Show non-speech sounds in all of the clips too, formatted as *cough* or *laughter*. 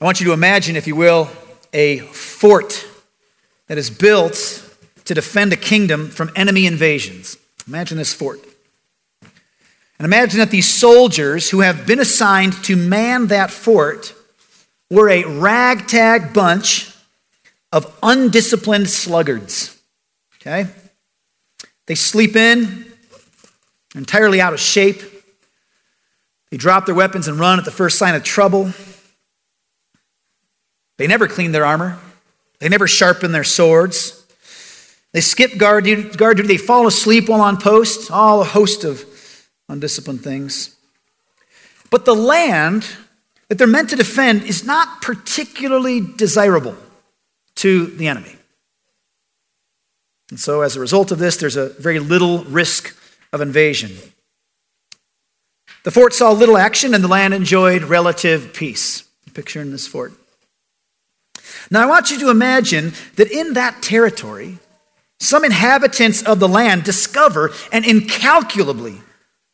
I want you to imagine, if you will, a fort that is built to defend a kingdom from enemy invasions. Imagine this fort. And imagine that these soldiers who have been assigned to man that fort were a ragtag bunch of undisciplined sluggards. Okay? They sleep in, entirely out of shape. They drop their weapons and run at the first sign of trouble. They never clean their armor. They never sharpen their swords. They skip guard duty, guard duty. They fall asleep while on post. All a host of undisciplined things. But the land that they're meant to defend is not particularly desirable to the enemy. And so, as a result of this, there's a very little risk of invasion. The fort saw little action, and the land enjoyed relative peace. Picture in this fort. Now, I want you to imagine that in that territory, some inhabitants of the land discover an incalculably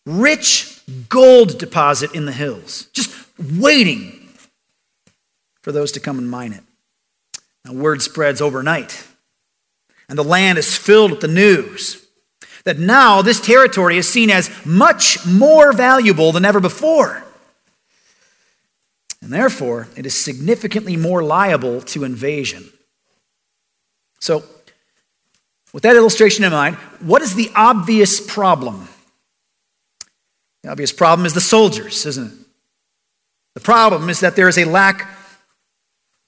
rich gold deposit in the hills, just waiting for those to come and mine it. Now, word spreads overnight, and the land is filled with the news that now this territory is seen as much more valuable than ever before. And therefore, it is significantly more liable to invasion. So, with that illustration in mind, what is the obvious problem? The obvious problem is the soldiers, isn't it? The problem is that there is a lack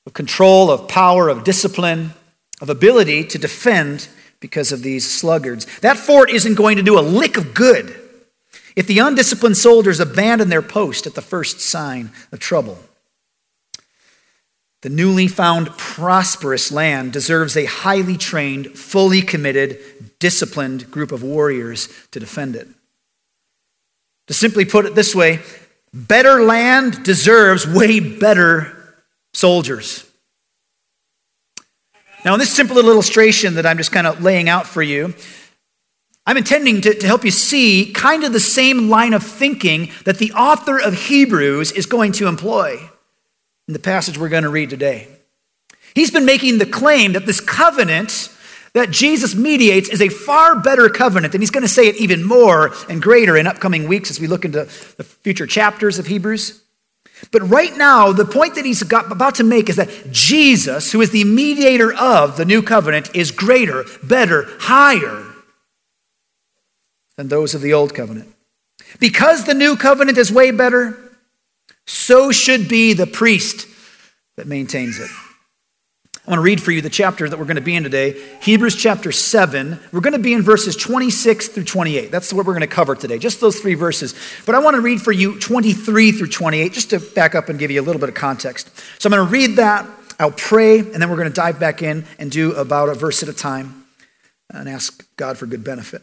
of control, of power, of discipline, of ability to defend because of these sluggards. That fort isn't going to do a lick of good if the undisciplined soldiers abandon their post at the first sign of trouble. The newly found prosperous land deserves a highly trained, fully committed, disciplined group of warriors to defend it. To simply put it this way, better land deserves way better soldiers. Now, in this simple little illustration that I'm just kind of laying out for you, I'm intending to, to help you see kind of the same line of thinking that the author of Hebrews is going to employ in the passage we're going to read today. He's been making the claim that this covenant that Jesus mediates is a far better covenant, and he's going to say it even more and greater in upcoming weeks as we look into the future chapters of Hebrews. But right now, the point that he's got, about to make is that Jesus, who is the mediator of the new covenant, is greater, better, higher than those of the old covenant. Because the new covenant is way better, so should be the priest that maintains it. I want to read for you the chapter that we're going to be in today, Hebrews chapter 7. We're going to be in verses 26 through 28. That's what we're going to cover today, just those three verses. But I want to read for you 23 through 28, just to back up and give you a little bit of context. So I'm going to read that, I'll pray, and then we're going to dive back in and do about a verse at a time and ask God for good benefit.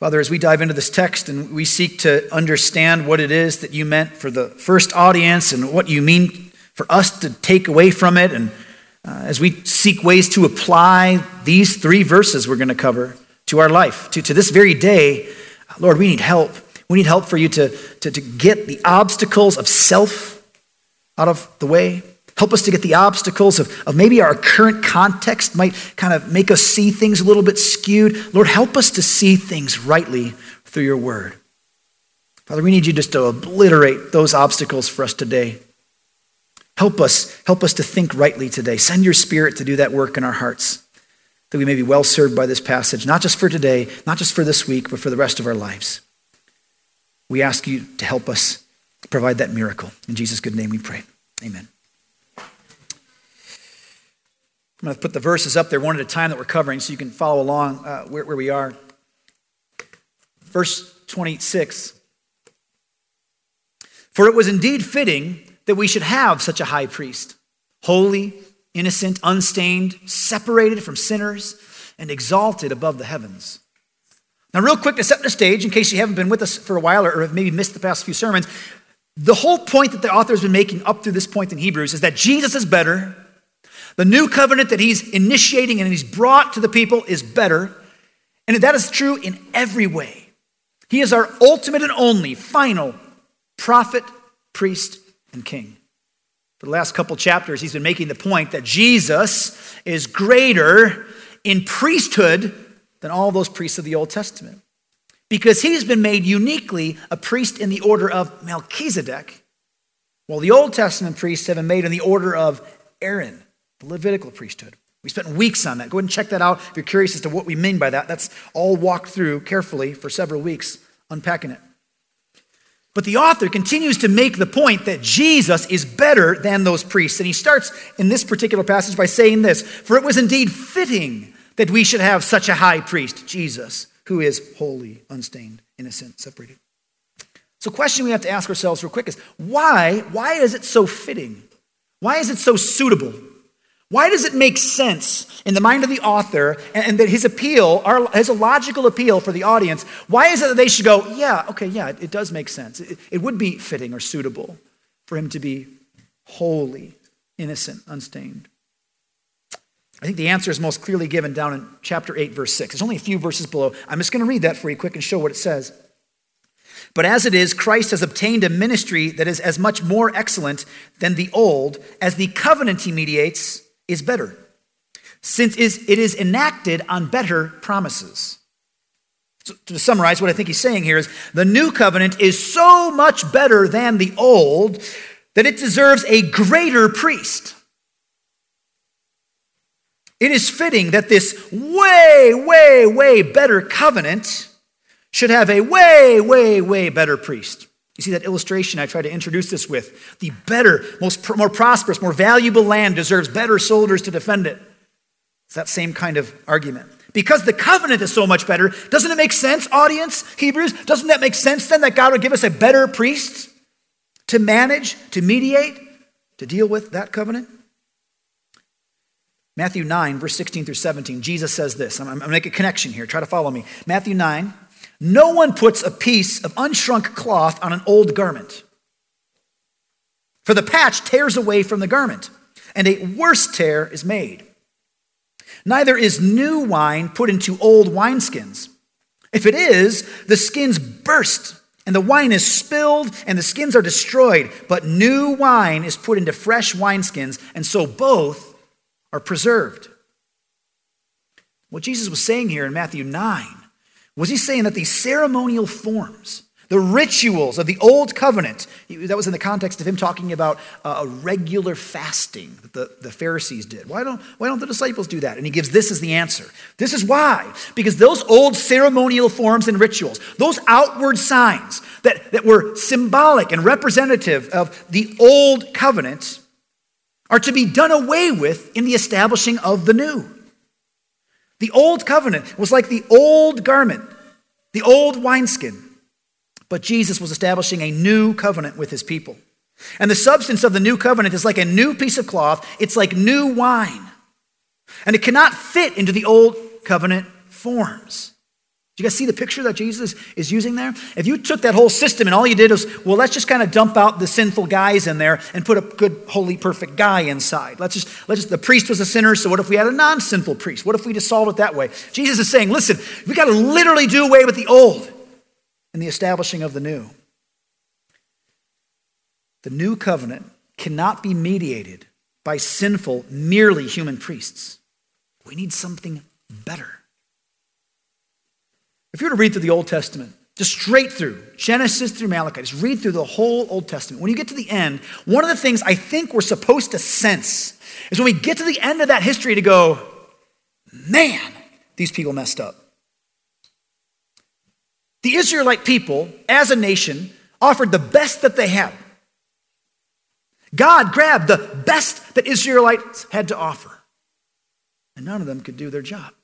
Father, as we dive into this text and we seek to understand what it is that you meant for the first audience and what you mean for us to take away from it and uh, as we seek ways to apply these three verses we're going to cover to our life, to, to this very day, Lord, we need help. We need help for you to, to, to get the obstacles of self out of the way. Help us to get the obstacles of, of maybe our current context might kind of make us see things a little bit skewed. Lord, help us to see things rightly through your word. Father, we need you just to obliterate those obstacles for us today. Help us, help us to think rightly today. Send your spirit to do that work in our hearts, that we may be well served by this passage, not just for today, not just for this week, but for the rest of our lives. We ask you to help us provide that miracle. In Jesus' good name we pray. Amen. I'm going to put the verses up there one at a time that we're covering so you can follow along uh, where, where we are. Verse 26 For it was indeed fitting that we should have such a high priest, holy, innocent, unstained, separated from sinners, and exalted above the heavens. Now, real quick to set the stage, in case you haven't been with us for a while or have maybe missed the past few sermons, the whole point that the author has been making up to this point in Hebrews is that Jesus is better the new covenant that he's initiating and he's brought to the people is better. And that is true in every way. He is our ultimate and only final prophet, priest, and king. For the last couple chapters, he's been making the point that Jesus is greater in priesthood than all those priests of the Old Testament. Because he's been made uniquely a priest in the order of Melchizedek, while the Old Testament priests have been made in the order of Aaron the Levitical priesthood. We spent weeks on that. Go ahead and check that out if you're curious as to what we mean by that. That's all walked through carefully for several weeks, unpacking it. But the author continues to make the point that Jesus is better than those priests. And he starts in this particular passage by saying this For it was indeed fitting that we should have such a high priest, Jesus, who is holy, unstained, innocent, separated. So, question we have to ask ourselves real quick is why, why is it so fitting? Why is it so suitable? Why does it make sense in the mind of the author and that his appeal, his a logical appeal for the audience, why is it that they should go, yeah, okay, yeah, it, it does make sense. It, it would be fitting or suitable for him to be holy, innocent, unstained. I think the answer is most clearly given down in chapter 8, verse 6. There's only a few verses below. I'm just going to read that for you quick and show what it says. But as it is, Christ has obtained a ministry that is as much more excellent than the old as the covenant he mediates is better, since it is enacted on better promises. So to summarize, what I think he's saying here is the new covenant is so much better than the old that it deserves a greater priest. It is fitting that this way, way, way better covenant should have a way, way, way better priest. You see that illustration I try to introduce this with? The better, most, more prosperous, more valuable land deserves better soldiers to defend it. It's that same kind of argument. Because the covenant is so much better, doesn't it make sense, audience, Hebrews? Doesn't that make sense then that God would give us a better priest to manage, to mediate, to deal with that covenant? Matthew 9, verse 16 through 17, Jesus says this. I'm, I'm going to make a connection here. Try to follow me. Matthew 9, no one puts a piece of unshrunk cloth on an old garment, for the patch tears away from the garment, and a worse tear is made. Neither is new wine put into old wineskins. If it is, the skins burst, and the wine is spilled, and the skins are destroyed. But new wine is put into fresh wineskins, and so both are preserved. What Jesus was saying here in Matthew 9 was he saying that these ceremonial forms, the rituals of the old covenant, that was in the context of him talking about uh, a regular fasting that the, the Pharisees did. Why don't, why don't the disciples do that? And he gives this as the answer. This is why. Because those old ceremonial forms and rituals, those outward signs that, that were symbolic and representative of the old covenant, are to be done away with in the establishing of the new. The old covenant was like the old garment, the old wineskin. But Jesus was establishing a new covenant with his people. And the substance of the new covenant is like a new piece of cloth, it's like new wine. And it cannot fit into the old covenant forms you guys see the picture that Jesus is using there? If you took that whole system and all you did was, well, let's just kind of dump out the sinful guys in there and put a good, holy, perfect guy inside. Let's just, let's just, the priest was a sinner, so what if we had a non sinful priest? What if we just solved it that way? Jesus is saying, listen, we got to literally do away with the old and the establishing of the new. The new covenant cannot be mediated by sinful, merely human priests. We need something better. If you were to read through the Old Testament, Just straight through, Genesis through Malachi. Just read through the whole Old Testament. When you get to the end, one of the things I think we're supposed to sense is when we get to the end of that history to go, man, these people messed up. The Israelite people, as a nation, offered the best that they had. God grabbed the best that Israelites had to offer. And none of them could do their job.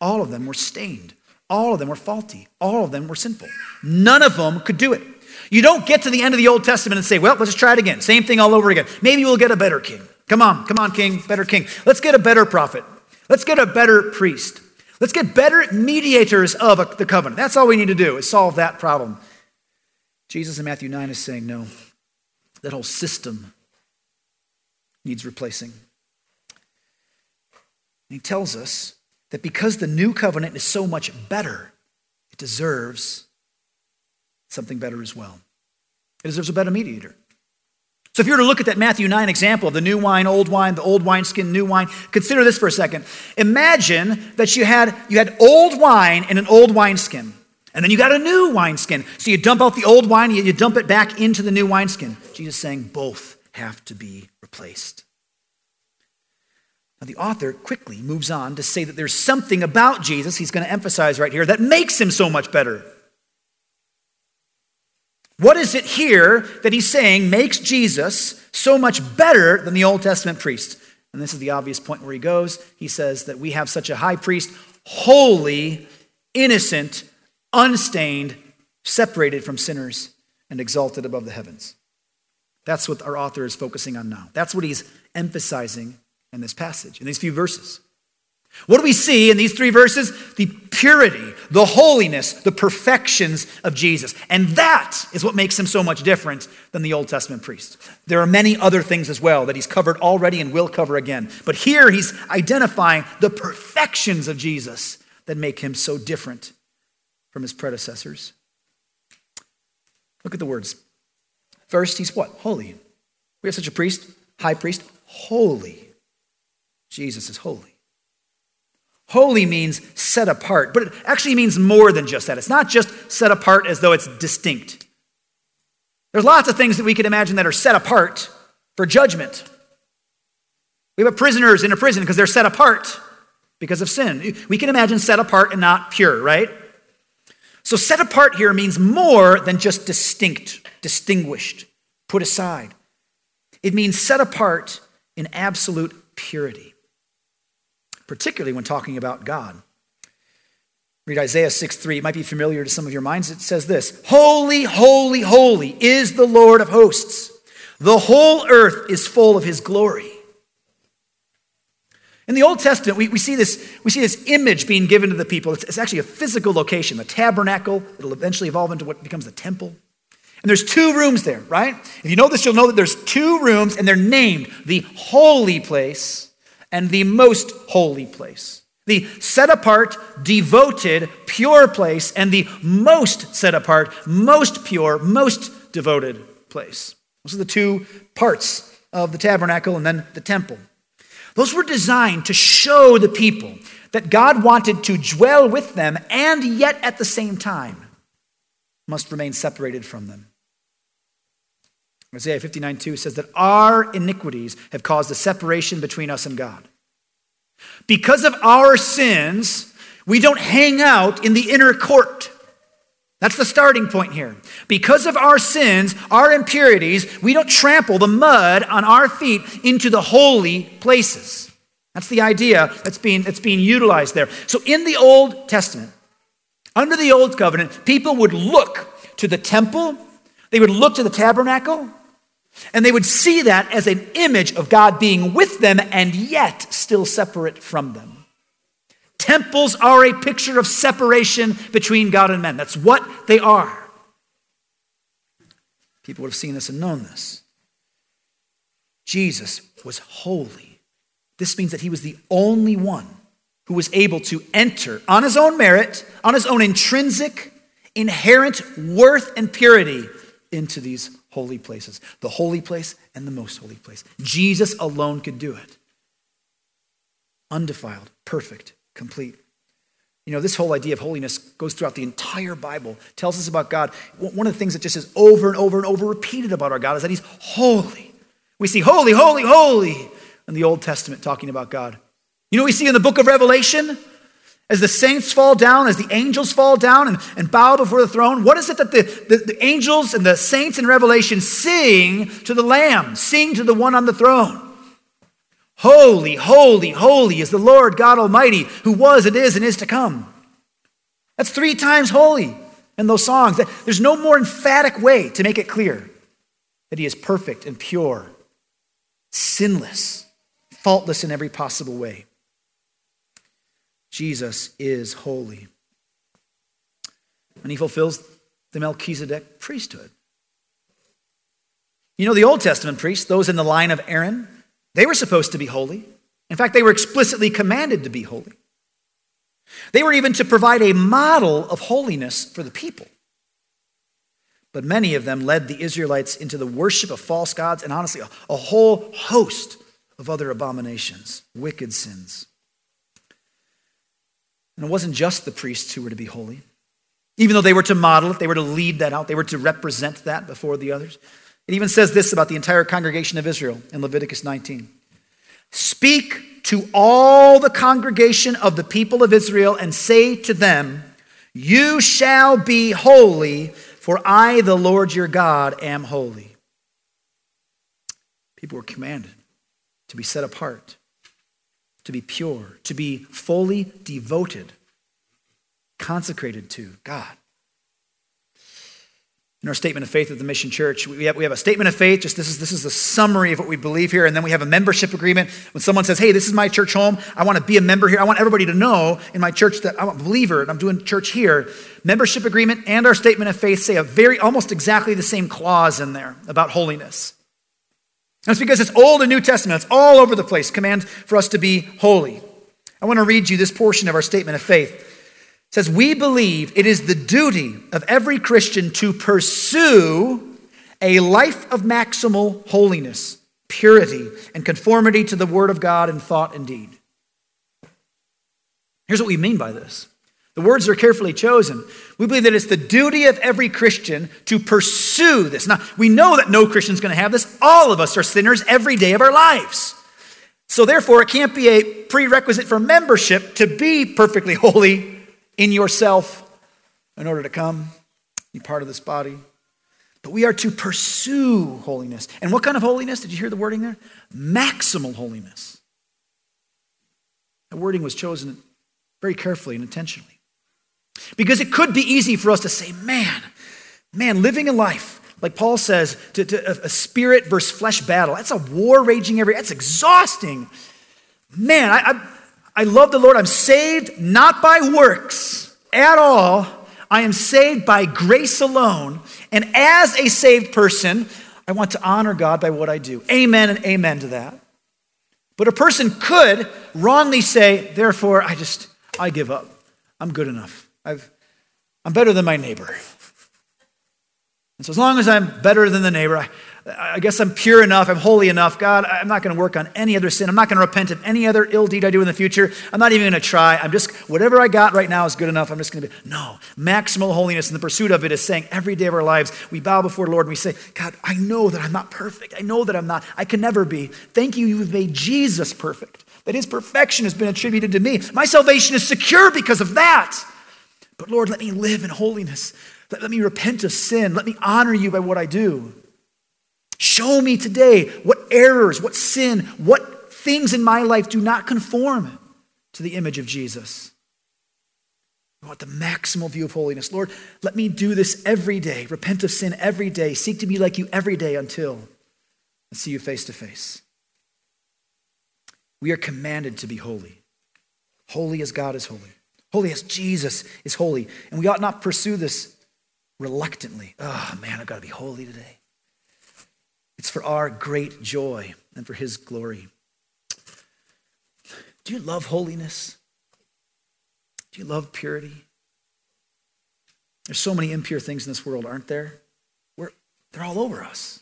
All of them were stained. All of them were faulty. All of them were sinful. None of them could do it. You don't get to the end of the Old Testament and say, well, let's just try it again. Same thing all over again. Maybe we'll get a better king. Come on, come on, king, better king. Let's get a better prophet. Let's get a better priest. Let's get better mediators of the covenant. That's all we need to do is solve that problem. Jesus in Matthew 9 is saying, no, that whole system needs replacing. And he tells us that because the new covenant is so much better, it deserves something better as well. It deserves a better mediator. So if you were to look at that Matthew 9 example of the new wine, old wine, the old wineskin, new wine, consider this for a second. Imagine that you had, you had old wine in an old wineskin, and then you got a new wineskin. So you dump out the old wine, you dump it back into the new wineskin. Jesus saying both have to be replaced. Now, the author quickly moves on to say that there's something about Jesus, he's going to emphasize right here, that makes him so much better. What is it here that he's saying makes Jesus so much better than the Old Testament priest? And this is the obvious point where he goes. He says that we have such a high priest, holy, innocent, unstained, separated from sinners, and exalted above the heavens. That's what our author is focusing on now. That's what he's emphasizing in this passage, in these few verses. What do we see in these three verses? The purity, the holiness, the perfections of Jesus. And that is what makes him so much different than the Old Testament priest. There are many other things as well that he's covered already and will cover again. But here he's identifying the perfections of Jesus that make him so different from his predecessors. Look at the words. First, he's what? Holy. We have such a priest, high priest, holy. Jesus is holy. Holy means set apart, but it actually means more than just that. It's not just set apart as though it's distinct. There's lots of things that we can imagine that are set apart for judgment. We have prisoners in a prison because they're set apart because of sin. We can imagine set apart and not pure, right? So set apart here means more than just distinct, distinguished, put aside. It means set apart in absolute purity particularly when talking about God. Read Isaiah 6 3. It might be familiar to some of your minds. It says this Holy, holy, holy is the Lord of hosts. The whole earth is full of his glory. In the Old Testament, we, we, see, this, we see this image being given to the people. It's, it's actually a physical location, the tabernacle. It'll eventually evolve into what becomes the temple. And there's two rooms there, right? If you know this, you'll know that there's two rooms, and they're named the holy place and the most holy place. The set apart, devoted, pure place, and the most set apart, most pure, most devoted place. Those are the two parts of the tabernacle and then the temple. Those were designed to show the people that God wanted to dwell with them and yet at the same time must remain separated from them. Isaiah 59 2 says that our iniquities have caused a separation between us and God. Because of our sins, we don't hang out in the inner court. That's the starting point here. Because of our sins, our impurities, we don't trample the mud on our feet into the holy places. That's the idea that's being, that's being utilized there. So in the Old Testament, under the Old Covenant, people would look to the temple, they would look to the tabernacle, and they would see that as an image of God being with them and yet still separate from them. Temples are a picture of separation between God and men. That's what they are. People would have seen this and known this. Jesus was holy. This means that he was the only one who was able to enter on his own merit, on his own intrinsic, inherent worth and purity into these holy places the holy place and the most holy place. Jesus alone could do it. Undefiled, perfect, complete. You know, this whole idea of holiness goes throughout the entire Bible, tells us about God. One of the things that just is over and over and over repeated about our God is that He's holy. We see holy, holy, holy in the Old Testament talking about God. You know we see in the book of Revelation? As the saints fall down, as the angels fall down and, and bow before the throne, what is it that the, the, the angels and the saints in Revelation sing to the Lamb, sing to the one on the throne? Holy, holy, holy is the Lord God Almighty, who was and is and is to come. That's three times holy in those songs. There's no more emphatic way to make it clear that He is perfect and pure, sinless, faultless in every possible way. Jesus is holy. And He fulfills the Melchizedek priesthood. You know, the Old Testament priests, those in the line of Aaron, they were supposed to be holy. In fact, they were explicitly commanded to be holy. They were even to provide a model of holiness for the people. But many of them led the Israelites into the worship of false gods and honestly, a, whole host of other abominations, wicked sins. And it wasn't just the priests who were to be holy. Even though they were to model it, they were to lead that out, they were to represent that before the others. It even says this about the entire congregation of Israel in Leviticus 19 Speak to all the congregation of the people of Israel and say to them, You shall be holy, for I, the Lord your God, am holy. People were commanded to be set apart, to be pure, to be fully devoted, consecrated to God. In our statement of faith at the Mission Church, we have, we have a statement of faith, just this is, this is the summary of what we believe here, and then we have a membership agreement. When someone says, hey, this is my church home, I want to be a member here, I want everybody to know in my church that I'm a believer and I'm doing church here. Membership agreement and our statement of faith say a very, almost exactly the same clause in there about holiness. That's because it's Old and New Testament, it's all over the place, command for us to be holy. I want to read you this portion of our statement of faith It says, We believe it is the duty of every Christian to pursue a life of maximal holiness, purity, and conformity to the Word of God in thought and deed. Here's what we mean by this. The words are carefully chosen. We believe that it's the duty of every Christian to pursue this. Now, we know that no Christian is going to have this. All of us are sinners every day of our lives. So, therefore, it can't be a prerequisite for membership to be perfectly holy in yourself in order to come, be part of this body. But we are to pursue holiness. And what kind of holiness? Did you hear the wording there? Maximal holiness. The wording was chosen very carefully and intentionally. Because it could be easy for us to say, man, man, living a life, like Paul says, to, to a spirit versus flesh battle, that's a war raging every, that's exhausting. Man, I, I I love the Lord. I'm saved not by works at all. I am saved by grace alone. And as a saved person, I want to honor God by what I do. Amen and amen to that. But a person could wrongly say, therefore, I just, I give up. I'm good enough. I've, I'm better than my neighbor. And so, as long as I'm better than the neighbor, I, I guess I'm pure enough, I'm holy enough. God, I'm not going to work on any other sin. I'm not going to repent of any other ill deed I do in the future. I'm not even going to try. I'm just, whatever I got right now is good enough. I'm just going to be, no. Maximal holiness and the pursuit of it is saying every day of our lives, we bow before the Lord and we say, God, I know that I'm not perfect. I know that I'm not. I can never be. Thank you, you've made Jesus perfect, that his perfection has been attributed to me. My salvation is secure because of that. But Lord, let me live in holiness. Let, let me repent of sin. Let me honor you by what I do. Show me today what errors, what sin, what things in my life do not conform to the image of Jesus. I want the maximal view of holiness. Lord, let me do this every day, repent of sin every day, seek to be like you every day until I see you face to face. We are commanded to be holy. Holy as God is holy. Holy as Jesus is holy. And we ought not pursue this reluctantly. Oh, man, I've got to be holy today. It's for our great joy and for His glory. Do you love holiness? Do you love purity? There's so many impure things in this world, aren't there? We're, they're all over us.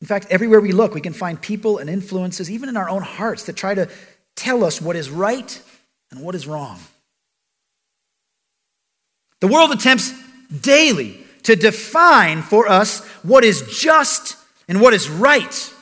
In fact, everywhere we look, we can find people and influences, even in our own hearts, that try to tell us what is right and what is wrong. The world attempts daily to define for us what is just and what is right.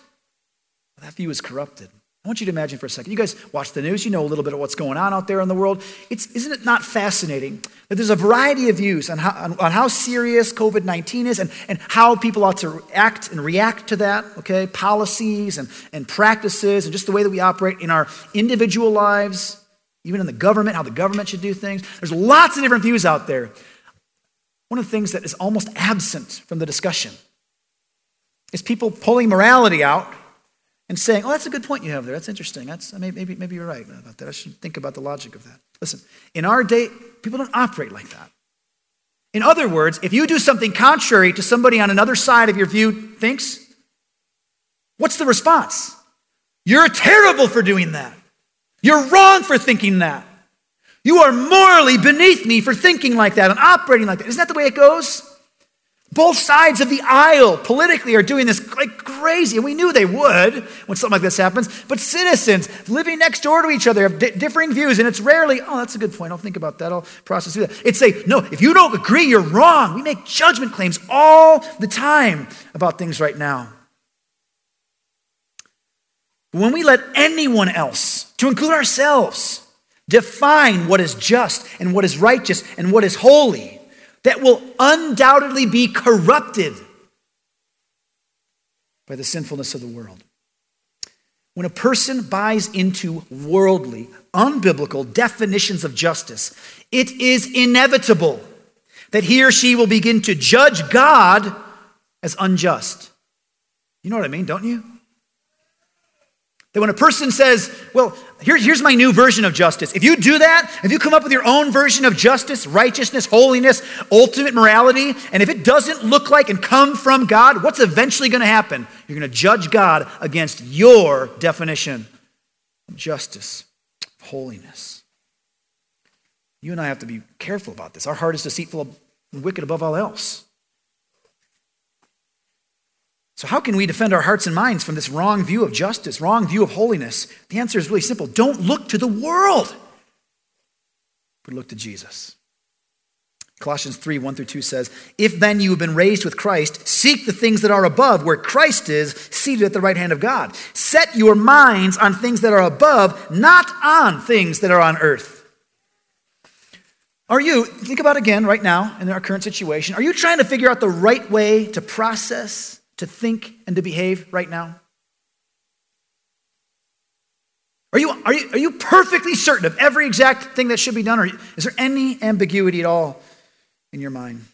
That view is corrupted. I want you to imagine for a second. You guys watch the news, you know a little bit of what's going on out there in the world. It's, isn't it not fascinating that there's a variety of views on how, on, on how serious COVID 19 is and, and how people ought to act and react to that, okay? Policies and, and practices and just the way that we operate in our individual lives, even in the government, how the government should do things. There's lots of different views out there. One of the things that is almost absent from the discussion is people pulling morality out and saying, oh, that's a good point you have there. That's interesting. That's, maybe, maybe you're right about that. I should think about the logic of that. Listen, in our day, people don't operate like that. In other words, if you do something contrary to somebody on another side of your view thinks, what's the response? You're terrible for doing that. You're wrong for thinking that. You are morally beneath me for thinking like that and operating like that. Isn't that the way it goes? Both sides of the aisle politically are doing this like crazy, and we knew they would when something like this happens. But citizens living next door to each other have di- differing views, and it's rarely, oh, that's a good point. I'll think about that. I'll process through that. It's say, no, if you don't agree, you're wrong. We make judgment claims all the time about things right now. When we let anyone else, to include ourselves, define what is just and what is righteous and what is holy, that will undoubtedly be corrupted by the sinfulness of the world. When a person buys into worldly, unbiblical definitions of justice, it is inevitable that he or she will begin to judge God as unjust. You know what I mean, don't you? That when a person says, Well, here, here's my new version of justice. If you do that, if you come up with your own version of justice, righteousness, holiness, ultimate morality, and if it doesn't look like and come from God, what's eventually going to happen? You're going to judge God against your definition of justice, holiness. You and I have to be careful about this. Our heart is deceitful and wicked above all else. So, how can we defend our hearts and minds from this wrong view of justice, wrong view of holiness? The answer is really simple don't look to the world, but look to Jesus. Colossians 3 1 through 2 says, If then you have been raised with Christ, seek the things that are above, where Christ is, seated at the right hand of God. Set your minds on things that are above, not on things that are on earth. Are you, think about again right now in our current situation, are you trying to figure out the right way to process to think and to behave right now? Are you, are you, are you perfectly certain of every exact thing that should be done? Or is there any ambiguity at all in your mind?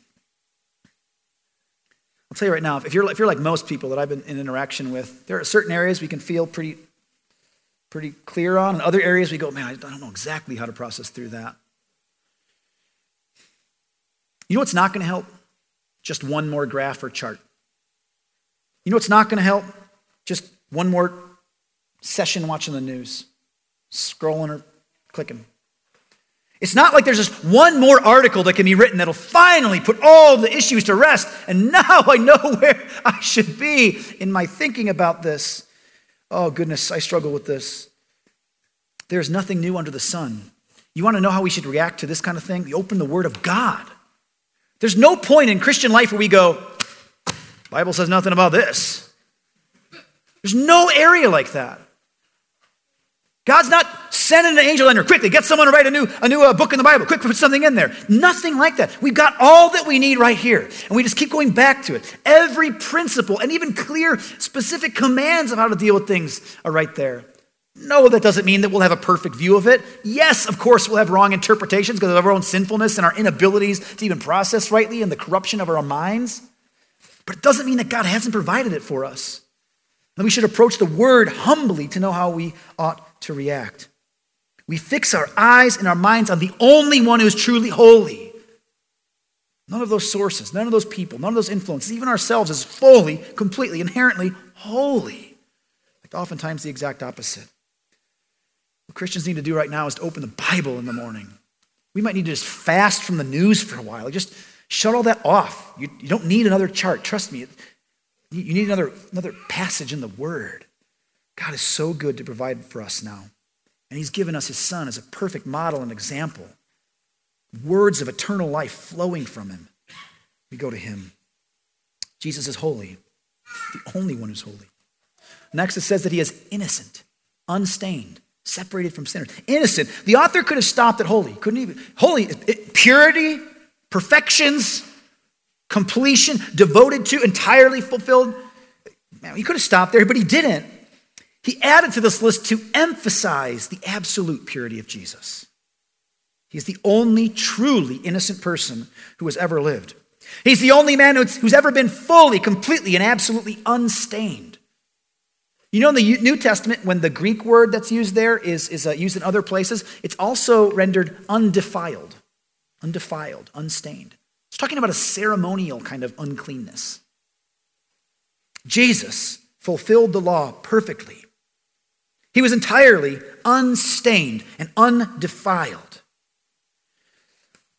I'll tell you right now, if you're, if you're like most people that I've been in interaction with, there are certain areas we can feel pretty, pretty clear on, and other areas we go, man, I don't know exactly how to process through that. You know what's not going to help? Just one more graph or chart. You know what's not going to help? Just one more session watching the news, scrolling or clicking. It's not like there's just one more article that can be written that'll finally put all the issues to rest, and *laughs* now I know where I should be in my thinking about this. Oh, goodness, I struggle with this. There's nothing new under the sun. You want to know how we should react to this kind of thing? We open the Word of God. There's no point in Christian life where we go, Bible says nothing about this. There's no area like that. God's not sending an angel in there quickly, get someone to write a new, a new uh, book in the Bible, quick, put something in there. Nothing like that. We've got all that we need right here, and we just keep going back to it. Every principle and even clear, specific commands of how to deal with things are right there. No, that doesn't mean that we'll have a perfect view of it. Yes, of course, we'll have wrong interpretations because of our own sinfulness and our inabilities to even process rightly and the corruption of our minds. But it doesn't mean that God hasn't provided it for us. And we should approach the word humbly to know how we ought to react. We fix our eyes and our minds on the only one who is truly holy. None of those sources, none of those people, none of those influences, even ourselves, is fully, completely, inherently holy. Like oftentimes the exact opposite. What Christians need to do right now is to open the Bible in the morning. We might need to just fast from the news for a while. Just Shut all that off. You, you don't need another chart. Trust me. You need another, another passage in the Word. God is so good to provide for us now. And he's given us his son as a perfect model and example. Words of eternal life flowing from him. We go to him. Jesus is holy, the only one who's holy. Next, it says that he is innocent, unstained, separated from sinners. Innocent. The author could have stopped at holy. Couldn't even. Holy, purity, perfections, completion, devoted to, entirely fulfilled. Man, he could have stopped there, but he didn't. He added to this list to emphasize the absolute purity of Jesus. He's the only truly innocent person who has ever lived. He's the only man who's, ever been fully, completely, and absolutely unstained. You know, in the New Testament, when the Greek word that's used there is, is uh, used in other places, it's also rendered undefiled, undefiled, unstained. It's talking about a ceremonial kind of uncleanness. Jesus fulfilled the law perfectly. He was entirely unstained and undefiled.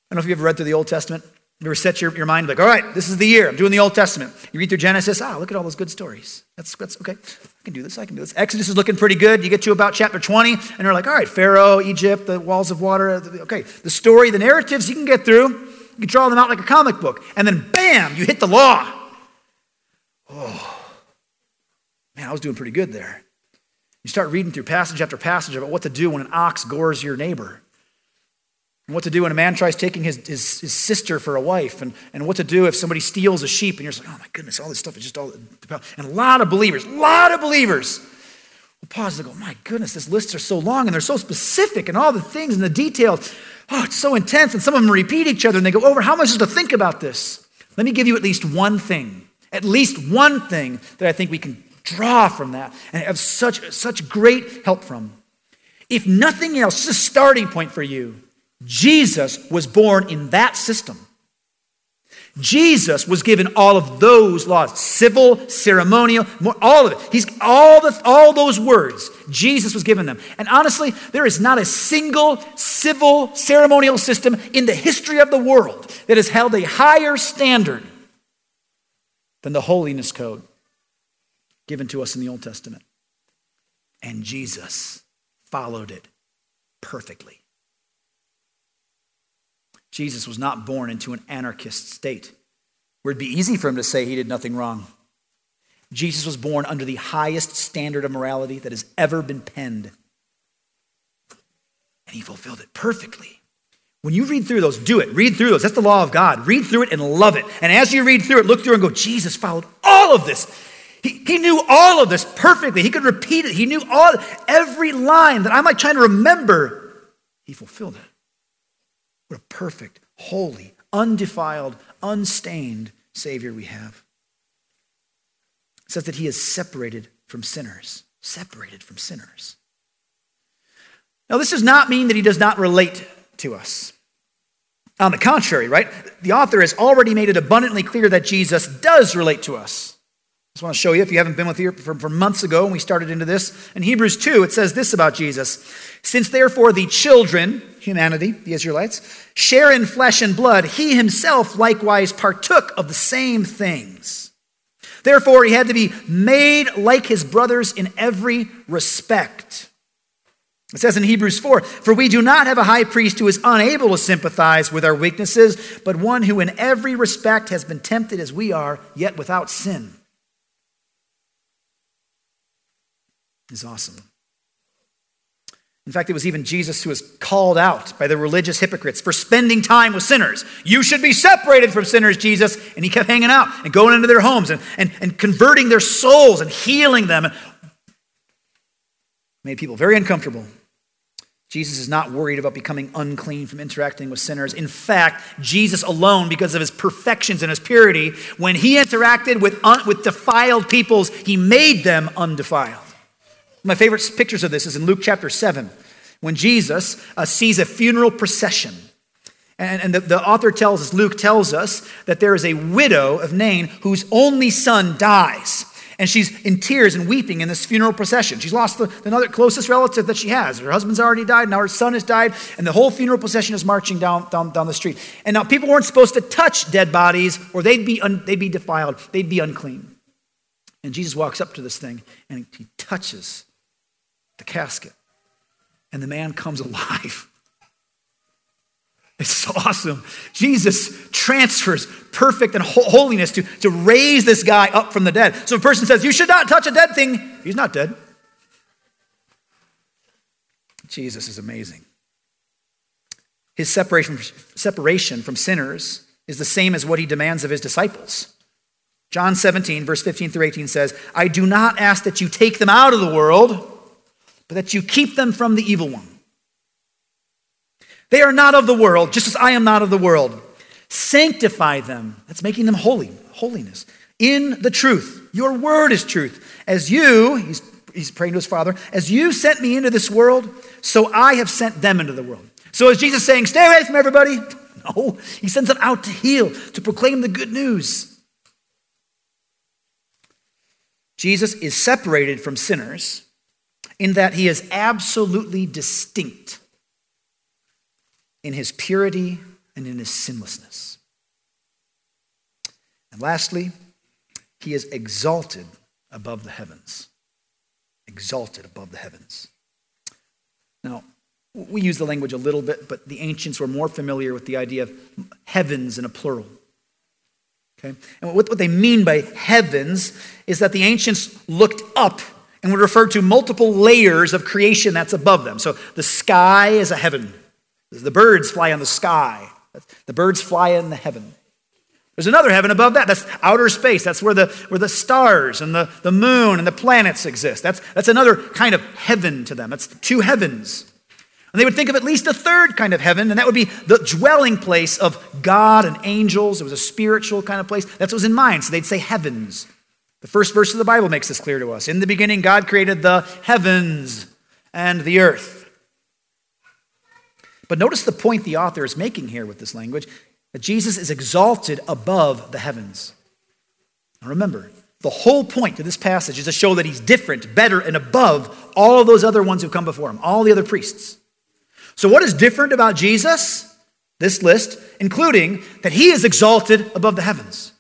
I don't know if you've ever read through the Old Testament. You ever set your, your mind like, all right, this is the year. I'm doing the Old Testament. You read through Genesis. Ah, look at all those good stories. That's, that's okay. I can do this. I can do this. Exodus is looking pretty good. You get to about chapter 20, and you're like, all right, Pharaoh, Egypt, the walls of water. Okay, the story, the narratives you can get through. You can draw them out like a comic book. And then, bam, you hit the law. Oh, man, I was doing pretty good there. You start reading through passage after passage about what to do when an ox gores your neighbor. And what to do when a man tries taking his, his, his, sister for a wife, and, and what to do if somebody steals a sheep, and you're just like, oh my goodness, all this stuff is just all. And a lot of believers, a lot of believers will pause and go, my goodness, these lists are so long and they're so specific, and all the things and the details. Oh, it's so intense, and some of them repeat each other, and they go over how much is to think about this. Let me give you at least one thing, at least one thing that I think we can draw from that and have such, such great help from. If nothing else, just a starting point for you. Jesus was born in that system. Jesus was given all of those laws civil, ceremonial, all of it. He's all, the, all those words. Jesus was given them. And honestly, there is not a single civil, ceremonial system in the history of the world that has held a higher standard than the holiness code given to us in the Old Testament. And Jesus followed it perfectly. Jesus was not born into an anarchist state where it'd be easy for him to say he did nothing wrong. Jesus was born under the highest standard of morality that has ever been penned. And he fulfilled it perfectly. When you read through those, do it. Read through those. That's the law of God. Read through it and love it. And as you read through it, look through and go, Jesus followed all of this. He, he knew all of this perfectly. He could repeat it. He knew all every line that I'm like trying to remember. He fulfilled it. What a perfect, holy, undefiled, unstained Savior we have. It says that he is separated from sinners. Separated from sinners. Now, this does not mean that he does not relate to us. On the contrary, right? The author has already made it abundantly clear that Jesus does relate to us just want to show you, if you haven't been with here from months ago when we started into this, in Hebrews 2, it says this about Jesus. Since therefore the children, humanity, the Israelites, share in flesh and blood, he himself likewise partook of the same things. Therefore, he had to be made like his brothers in every respect. It says in Hebrews 4 For we do not have a high priest who is unable to sympathize with our weaknesses, but one who in every respect has been tempted as we are, yet without sin. Is awesome. In fact, it was even Jesus who was called out by the religious hypocrites for spending time with sinners. You should be separated from sinners, Jesus. And he kept hanging out and going into their homes and, and, and converting their souls and healing them. Made people very uncomfortable. Jesus is not worried about becoming unclean from interacting with sinners. In fact, Jesus alone, because of his perfections and his purity, when he interacted with, un, with defiled peoples, he made them undefiled. My favorite pictures of this is in Luke chapter 7, when Jesus uh, sees a funeral procession. And, and the, the author tells us, Luke tells us, that there is a widow of Nain whose only son dies. And she's in tears and weeping in this funeral procession. She's lost the, another closest relative that she has. Her husband's already died, now her son has died, and the whole funeral procession is marching down, down, down the street. And now people weren't supposed to touch dead bodies or they'd be, un, they'd be defiled, they'd be unclean. And Jesus walks up to this thing and he touches the casket. and the man comes alive. *laughs* It's awesome. Jesus transfers perfect and holiness to, to raise this guy up from the dead. So a person says, You should not touch a dead thing, he's not dead. Jesus is amazing. His separation, separation from sinners is the same as what he demands of his disciples. John 17, verse 15 through 18 says, I do not ask that you take them out of the world, but that you keep them from the evil one. They are not of the world, just as I am not of the world. Sanctify them. That's making them holy, holiness. In the truth. Your word is truth. As you, he's, he's praying to his Father, as you sent me into this world, so I have sent them into the world. So is Jesus saying, stay away from everybody? *laughs* No, he sends them out to heal, to proclaim the good news. Jesus is separated from sinners in that he is absolutely distinct in his purity and in his sinlessness. And lastly, he is exalted above the heavens. Exalted above the heavens. Now, we use the language a little bit, but the ancients were more familiar with the idea of heavens in a plural. Okay? And what, what they mean by heavens is that the ancients looked up and would refer to multiple layers of creation that's above them. So the sky is a heaven. The birds fly in the sky. The birds fly in the heaven. There's another heaven above that. That's outer space. That's where the, where the stars and the, the moon and the planets exist. That's, that's another kind of heaven to them. That's two heavens. And they would think of at least a third kind of heaven, and that would be the dwelling place of God and angels. It was a spiritual kind of place. That's what was in mind. So they'd say heavens. The first verse of the Bible makes this clear to us. In the beginning, God created the heavens and the earth. But notice the point the author is making here with this language that Jesus is exalted above the heavens. Now remember, the whole point of this passage is to show that he's different, better, and above all those other ones who come before him, all the other priests. So, what is different about Jesus? This list, including that he is exalted above the heavens.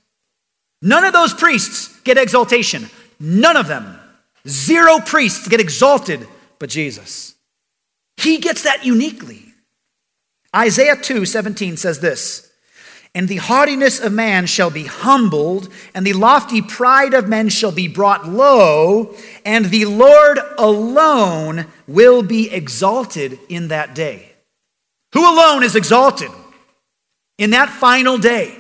None of those priests get exaltation. None of them. Zero priests get exalted but Jesus. He gets that uniquely. Isaiah 2 17 says this And the haughtiness of man shall be humbled, and the lofty pride of men shall be brought low, and the Lord alone will be exalted in that day. Who alone is exalted in that final day?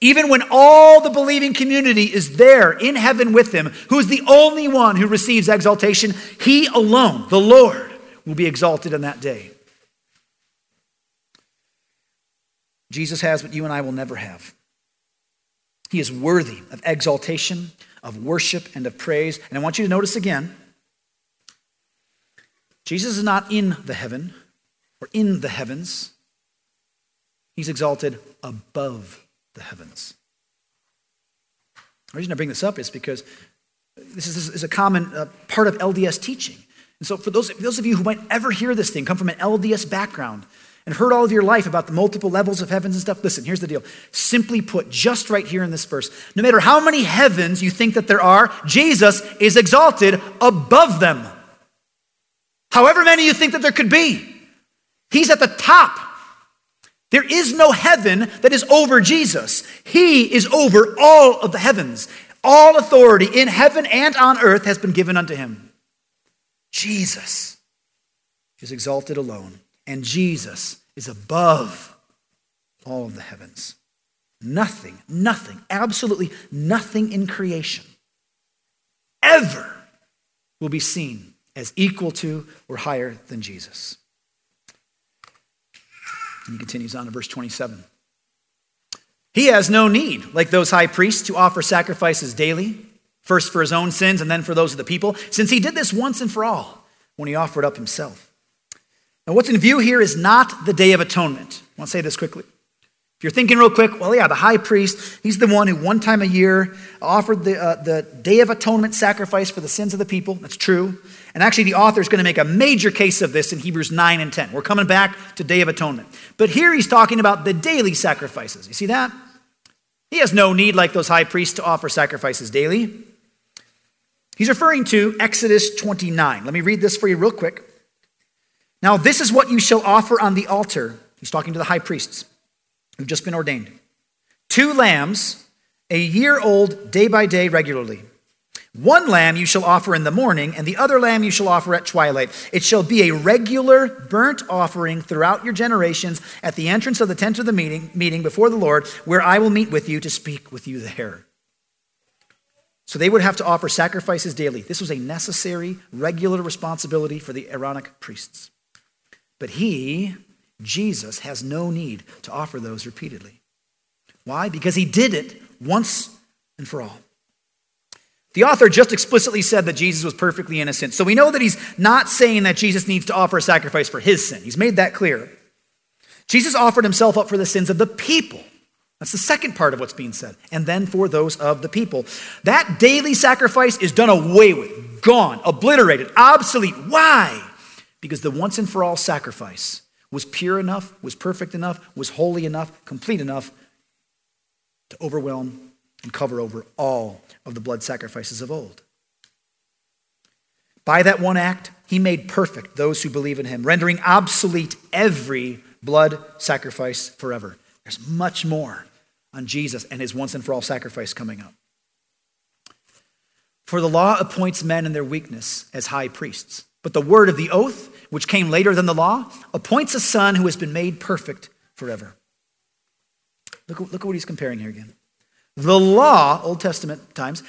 Even when all the believing community is there in heaven with him, who is the only one who receives exaltation, he alone, the Lord, will be exalted in that day. Jesus has what you and I will never have. He is worthy of exaltation, of worship, and of praise. And I want you to notice again Jesus is not in the heaven or in the heavens, he's exalted above the heavens. The reason I bring this up is because this is, this is a common uh, part of LDS teaching. And so, for those, those of you who might ever hear this thing, come from an LDS background, and heard all of your life about the multiple levels of heavens and stuff, listen, here's the deal. Simply put, just right here in this verse, no matter how many heavens you think that there are, Jesus is exalted above them. However many you think that there could be, he's at the top. There is no heaven that is over Jesus. He is over all of the heavens. All authority in heaven and on earth has been given unto him. Jesus is exalted alone, and Jesus is above all of the heavens. Nothing, nothing, absolutely nothing in creation ever will be seen as equal to or higher than Jesus. And he continues on to verse 27. He has no need, like those high priests, to offer sacrifices daily, first for his own sins and then for those of the people, since he did this once and for all when he offered up himself. Now, what's in view here is not the Day of Atonement. I want to say this quickly. If you're thinking real quick, well, yeah, the high priest, he's the one who one time a year offered the, uh, the Day of Atonement sacrifice for the sins of the people. That's true. And actually, the author is going to make a major case of this in Hebrews 9 and 10. We're coming back to Day of Atonement. But here he's talking about the daily sacrifices. You see that? He has no need, like those high priests, to offer sacrifices daily. He's referring to Exodus 29. Let me read this for you real quick. Now, this is what you shall offer on the altar. He's talking to the high priests who've just been ordained two lambs, a year old, day by day, regularly. One lamb you shall offer in the morning, and the other lamb you shall offer at twilight. It shall be a regular burnt offering throughout your generations at the entrance of the tent of the meeting, meeting before the Lord, where I will meet with you to speak with you there. So they would have to offer sacrifices daily. This was a necessary, regular responsibility for the Aaronic priests. But he, Jesus, has no need to offer those repeatedly. Why? Because he did it once and for all. The author just explicitly said that Jesus was perfectly innocent. So we know that he's not saying that Jesus needs to offer a sacrifice for his sin. He's made that clear. Jesus offered himself up for the sins of the people. That's the second part of what's being said. And then for those of the people. That daily sacrifice is done away with, gone, obliterated, obsolete. Why? Because the once and for all sacrifice was pure enough, was perfect enough, was holy enough, complete enough to overwhelm and cover over all of the blood sacrifices of old. By that one act, he made perfect those who believe in him, rendering obsolete every blood sacrifice forever. There's much more on Jesus and his once and for all sacrifice coming up. For the law appoints men in their weakness as high priests, but the word of the oath, which came later than the law, appoints a son who has been made perfect forever. Look, look at what he's comparing here again. The law, Old Testament times,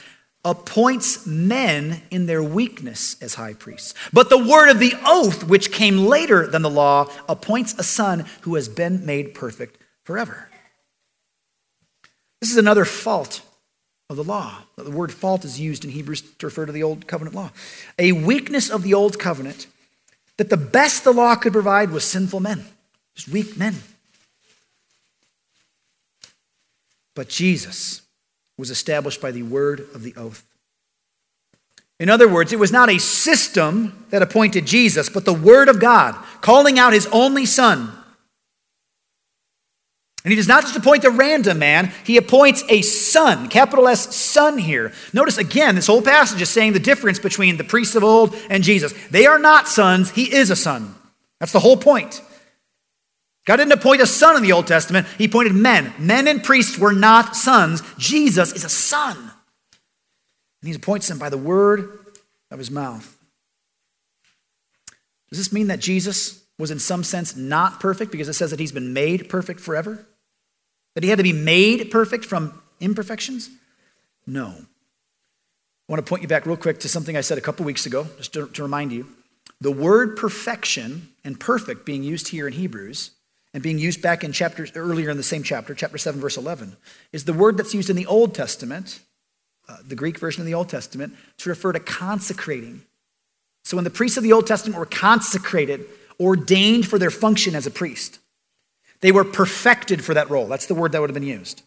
appoints men in their weakness as high priests. But the word of the oath, which came later than the law, appoints a son who has been made perfect forever. This is another fault of the law. The word fault is used in Hebrews to refer to the old covenant law. A weakness of the old covenant that the best the law could provide was sinful men, just weak men. But Jesus was established by the word of the oath. In other words, it was not a system that appointed Jesus, but the word of God, calling out his only son. And he does not just appoint a random man, he appoints a son, capital S, son here. Notice again, this whole passage is saying the difference between the priests of old and Jesus. They are not sons, he is a son. That's the whole point. God didn't appoint a son in the Old Testament, He appointed men. Men and priests were not sons. Jesus is a son. And He appoints them by the word of His mouth. Does this mean that Jesus was, in some sense, not perfect because it says that He's been made perfect forever? That He had to be made perfect from imperfections? No. I want to point you back real quick to something I said a couple weeks ago, just to, to remind you. The word perfection and perfect being used here in Hebrews and being used back in chapters earlier in the same chapter, chapter 7, verse 11, is the word that's used in the Old Testament, uh, the Greek version of the Old Testament, to refer to consecrating. So when the priests of the Old Testament were consecrated, ordained for their function as a priest, they were perfected for that role. That's the word that would have been used.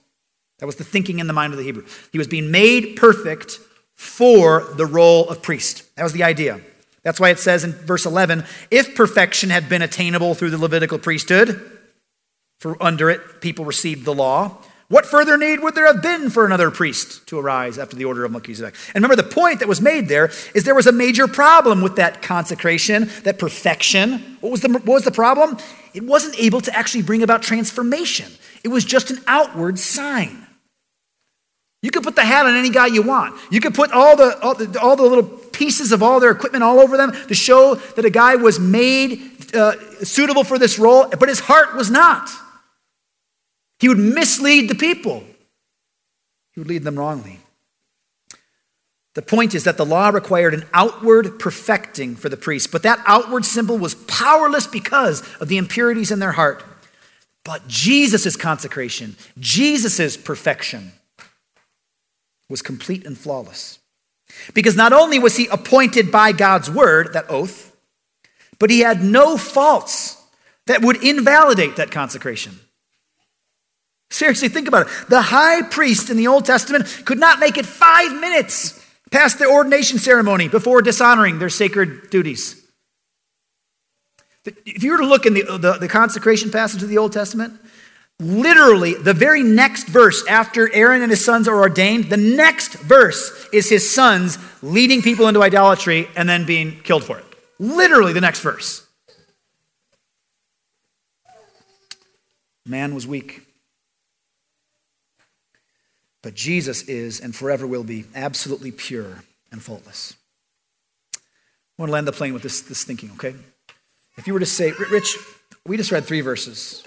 That was the thinking in the mind of the Hebrew. He was being made perfect for the role of priest. That was the idea. That's why it says in verse 11 if perfection had been attainable through the Levitical priesthood, for under it people received the law, what further need would there have been for another priest to arise after the order of Melchizedek? And remember, the point that was made there is there was a major problem with that consecration, that perfection. What was the, what was the problem? It wasn't able to actually bring about transformation, it was just an outward sign. You could put the hat on any guy you want. You could put all the, all the, all the little pieces of all their equipment all over them to show that a guy was made uh, suitable for this role, but his heart was not. He would mislead the people, he would lead them wrongly. The point is that the law required an outward perfecting for the priest, but that outward symbol was powerless because of the impurities in their heart. But Jesus' consecration, Jesus' perfection, was complete and flawless. Because not only was he appointed by God's word, that oath, but he had no faults that would invalidate that consecration. Seriously, think about it. The high priest in the Old Testament could not make it five minutes past the ordination ceremony before dishonoring their sacred duties. If you were to look in the, the, the consecration passage of the Old Testament, literally the very next verse after Aaron and his sons are ordained, the next verse is his sons leading people into idolatry and then being killed for it. Literally the next verse. Man was weak. But Jesus is and forever will be absolutely pure and faultless. I want to land the plane with this, this thinking, okay? If you were to say, Rich, we just read three verses.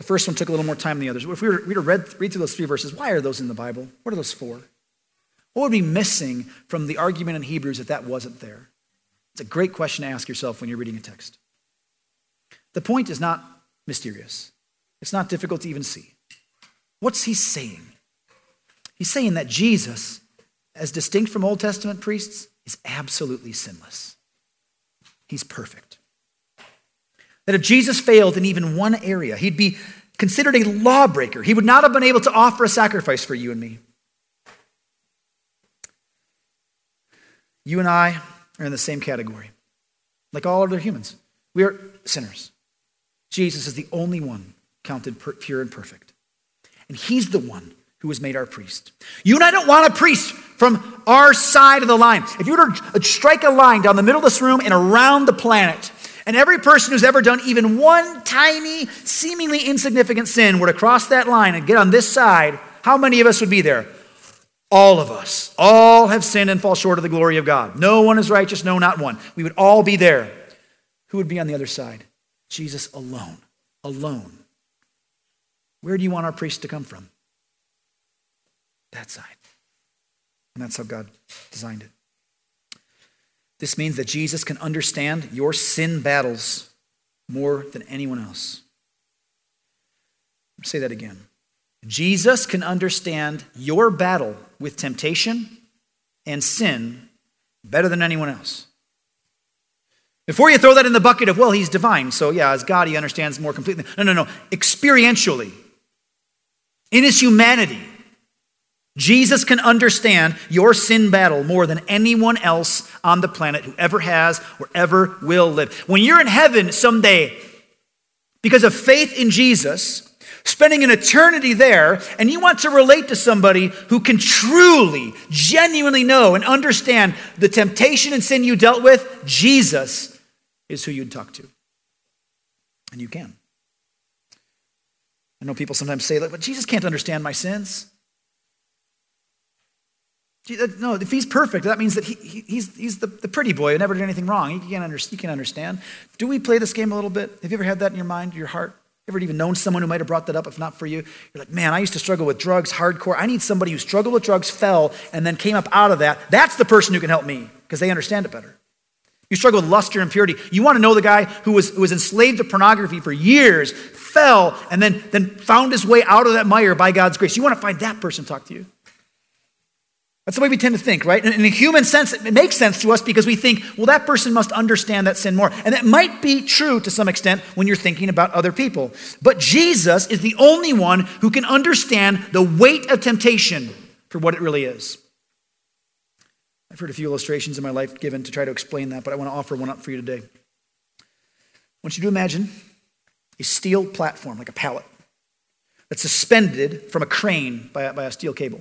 The first one took a little more time than the others. If we were, we were to read, read through those three verses, why are those in the Bible? What are those for? What would be missing from the argument in Hebrews if that wasn't there? It's a great question to ask yourself when you're reading a text. The point is not mysterious, it's not difficult to even see. What's he saying? He's saying that Jesus, as distinct from Old Testament priests, is absolutely sinless. He's perfect. That if Jesus failed in even one area, he'd be considered a lawbreaker. He would not have been able to offer a sacrifice for you and me. You and I are in the same category, like all other humans. We are sinners. Jesus is the only one counted pure and perfect. And he's the one who was made our priest. You and I don't want a priest from our side of the line. If you were to strike a line down the middle of this room and around the planet, and every person who's ever done even one tiny, seemingly insignificant sin were to cross that line and get on this side, how many of us would be there? All of us. All have sinned and fall short of the glory of God. No one is righteous, no, not one. We would all be there. Who would be on the other side? Jesus alone. Alone. Where do you want our priest to come from? that side. And that's how God designed it. This means that Jesus can understand your sin battles more than anyone else. Say that again. Jesus can understand your battle with temptation and sin better than anyone else. Before you throw that in the bucket of, well, he's divine, so yeah, as God, he understands more completely. No, no, no. Experientially, in his humanity, Jesus can understand your sin battle more than anyone else on the planet who ever has or ever will live. When you're in heaven someday, because of faith in Jesus, spending an eternity there, and you want to relate to somebody who can truly, genuinely know and understand the temptation and sin you dealt with, Jesus is who you'd talk to. And you can. I know people sometimes say, but Jesus can't understand my sins. No, if he's perfect, that means that he, he's, he's the, the pretty boy who never did anything wrong. He can't, under, he can understand. Do we play this game a little bit? Have you ever had that in your mind, your heart? Ever even known someone who might have brought that up, if not for you? You're like, man, I used to struggle with drugs hardcore. I need somebody who struggled with drugs, fell, and then came up out of that. That's the person who can help me because they understand it better. You struggle with lust or impurity. You want to know the guy who was, who was enslaved to pornography for years, fell, and then, then found his way out of that mire by God's grace. You want to find that person talk to you. That's the way we tend to think, right? In a human sense, it makes sense to us because we think, well, that person must understand that sin more. And that might be true to some extent when you're thinking about other people. But Jesus is the only one who can understand the weight of temptation for what it really is. I've heard a few illustrations in my life given to try to explain that, but I want to offer one up for you today. I want you to imagine a steel platform, like a pallet, that's suspended from a crane by by a steel cable.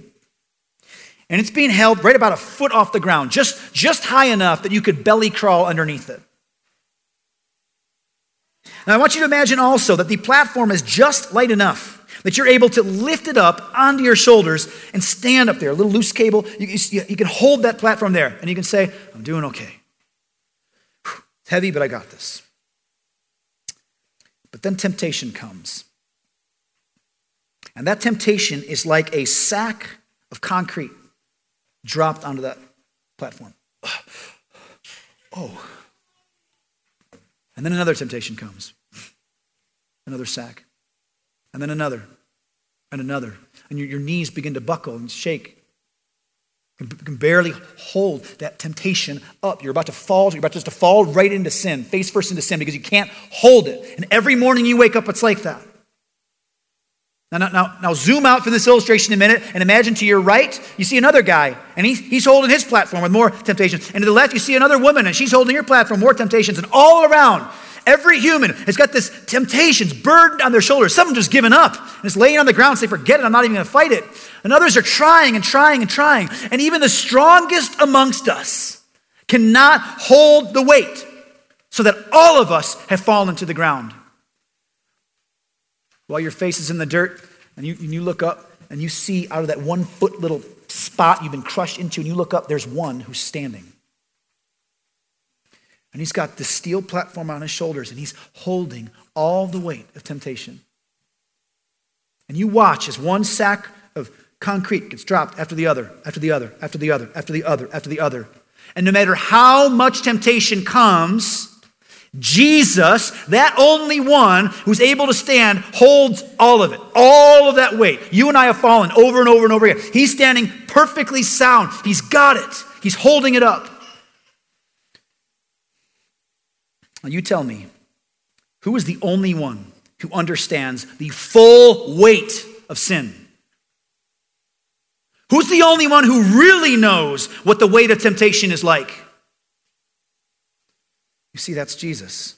And it's being held right about a foot off the ground, just, just high enough that you could belly crawl underneath it. Now, I want you to imagine also that the platform is just light enough that you're able to lift it up onto your shoulders and stand up there. A little loose cable, you, you, you can hold that platform there and you can say, I'm doing okay. It's heavy, but I got this. But then temptation comes. And that temptation is like a sack of concrete dropped onto that platform. Oh. And then another temptation comes. Another sack. And then another. And another. And your, your knees begin to buckle and shake. You can barely hold that temptation up. You're about to fall. You're about just to fall right into sin, face first into sin, because you can't hold it. And every morning you wake up, it's like that. Now, now, now, zoom out for this illustration a minute and imagine to your right, you see another guy, and he's, he's holding his platform with more temptations. And to the left, you see another woman, and she's holding her platform, with more temptations. And all around, every human has got this temptations burdened on their shoulders. Some of them just given up and it's laying on the ground, say, forget it, I'm not even going to fight it. And others are trying and trying and trying. And even the strongest amongst us cannot hold the weight so that all of us have fallen to the ground. While your face is in the dirt and you, and you look up and you see out of that one foot little spot you've been crushed into, and you look up, there's one who's standing. And he's got the steel platform on his shoulders, and he's holding all the weight of temptation. And you watch as one sack of concrete gets dropped after the other, after the other, after the other, after the other, after the other. And no matter how much temptation comes, Jesus, that only one who's able to stand, holds all of it, all of that weight. You and I have fallen over and over and over again. He's standing perfectly sound. He's got it, he's holding it up. Now, you tell me, who is the only one who understands the full weight of sin? Who's the only one who really knows what the weight of temptation is like? You see, that's Jesus.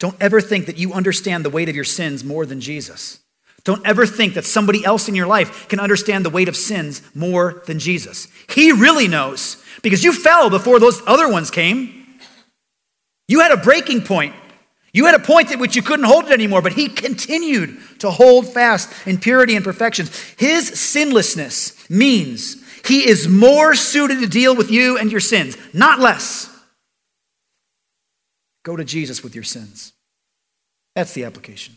Don't ever think that you understand the weight of your sins more than Jesus. Don't ever think that somebody else in your life can understand the weight of sins more than Jesus. He really knows because you fell before those other ones came. You had a breaking point. You had a point at which you couldn't hold it anymore, but he continued to hold fast in purity and perfection. His sinlessness means he is more suited to deal with you and your sins, not less. Go to Jesus with your sins. That's the application.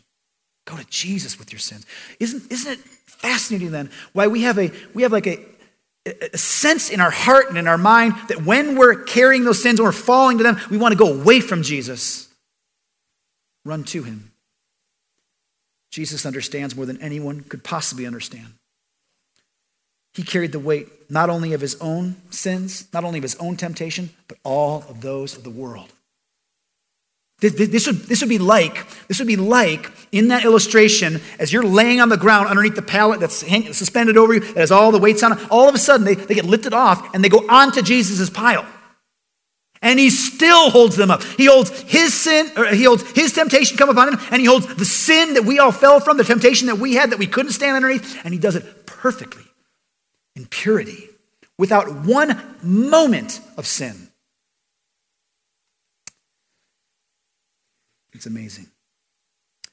Go to Jesus with your sins. Isn't, isn't it fascinating then why we have a we have like a, a sense in our heart and in our mind that when we're carrying those sins, when we're falling to them, we want to go away from Jesus. Run to him. Jesus understands more than anyone could possibly understand. He carried the weight not only of his own sins, not only of his own temptation, but all of those of the world. This would, this would be like, this would be like in that illustration, as you're laying on the ground underneath the pallet that's hang, suspended over you, that has all the weights on it, all of a sudden they, they get lifted off and they go onto Jesus' pile. And he still holds them up. He holds his sin, or he holds his temptation come upon him, and he holds the sin that we all fell from, the temptation that we had that we couldn't stand underneath, and he does it perfectly, in purity, without one moment of sin. It's amazing.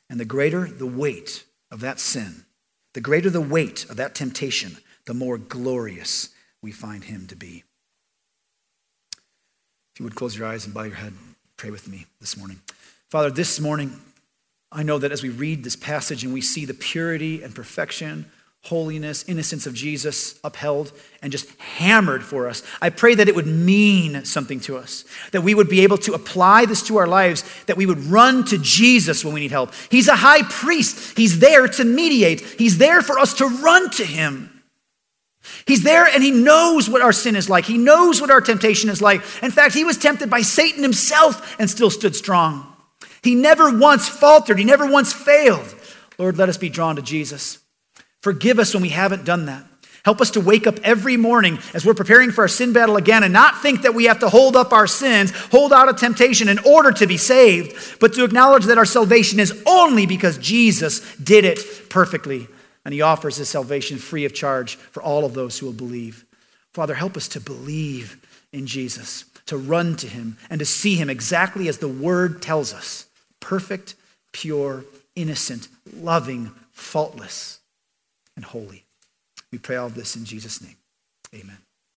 And the greater the weight of that sin, the greater the weight of that temptation, the more glorious we find him to be. If you would close your eyes and bow your head, pray with me this morning. Father, this morning, I know that as we read this passage and we see the purity and perfection holiness, innocence of Jesus upheld and just hammered for us. I pray that it would mean something to us, that we would be able to apply this to our lives, that we would run to Jesus when we need help. He's a high priest, He's there to mediate, He's there for us to run to Him. He's there and he knows what our sin is like. He knows what our temptation is like. In fact, he was tempted by Satan himself and still stood strong. He never once faltered, he never once failed. Lord, let us be drawn to Jesus. Forgive us when we haven't done that. Help us to wake up every morning as we're preparing for our sin battle again and not think that we have to hold up our sins, hold out of temptation in order to be saved, but to acknowledge that our salvation is only because Jesus did it perfectly. And he offers his salvation free of charge for all of those who will believe. Father, help us to believe in Jesus, to run to him, and to see him exactly as the word tells us perfect, pure, innocent, loving, faultless and holy. We pray all of this in Jesus' name. Amen.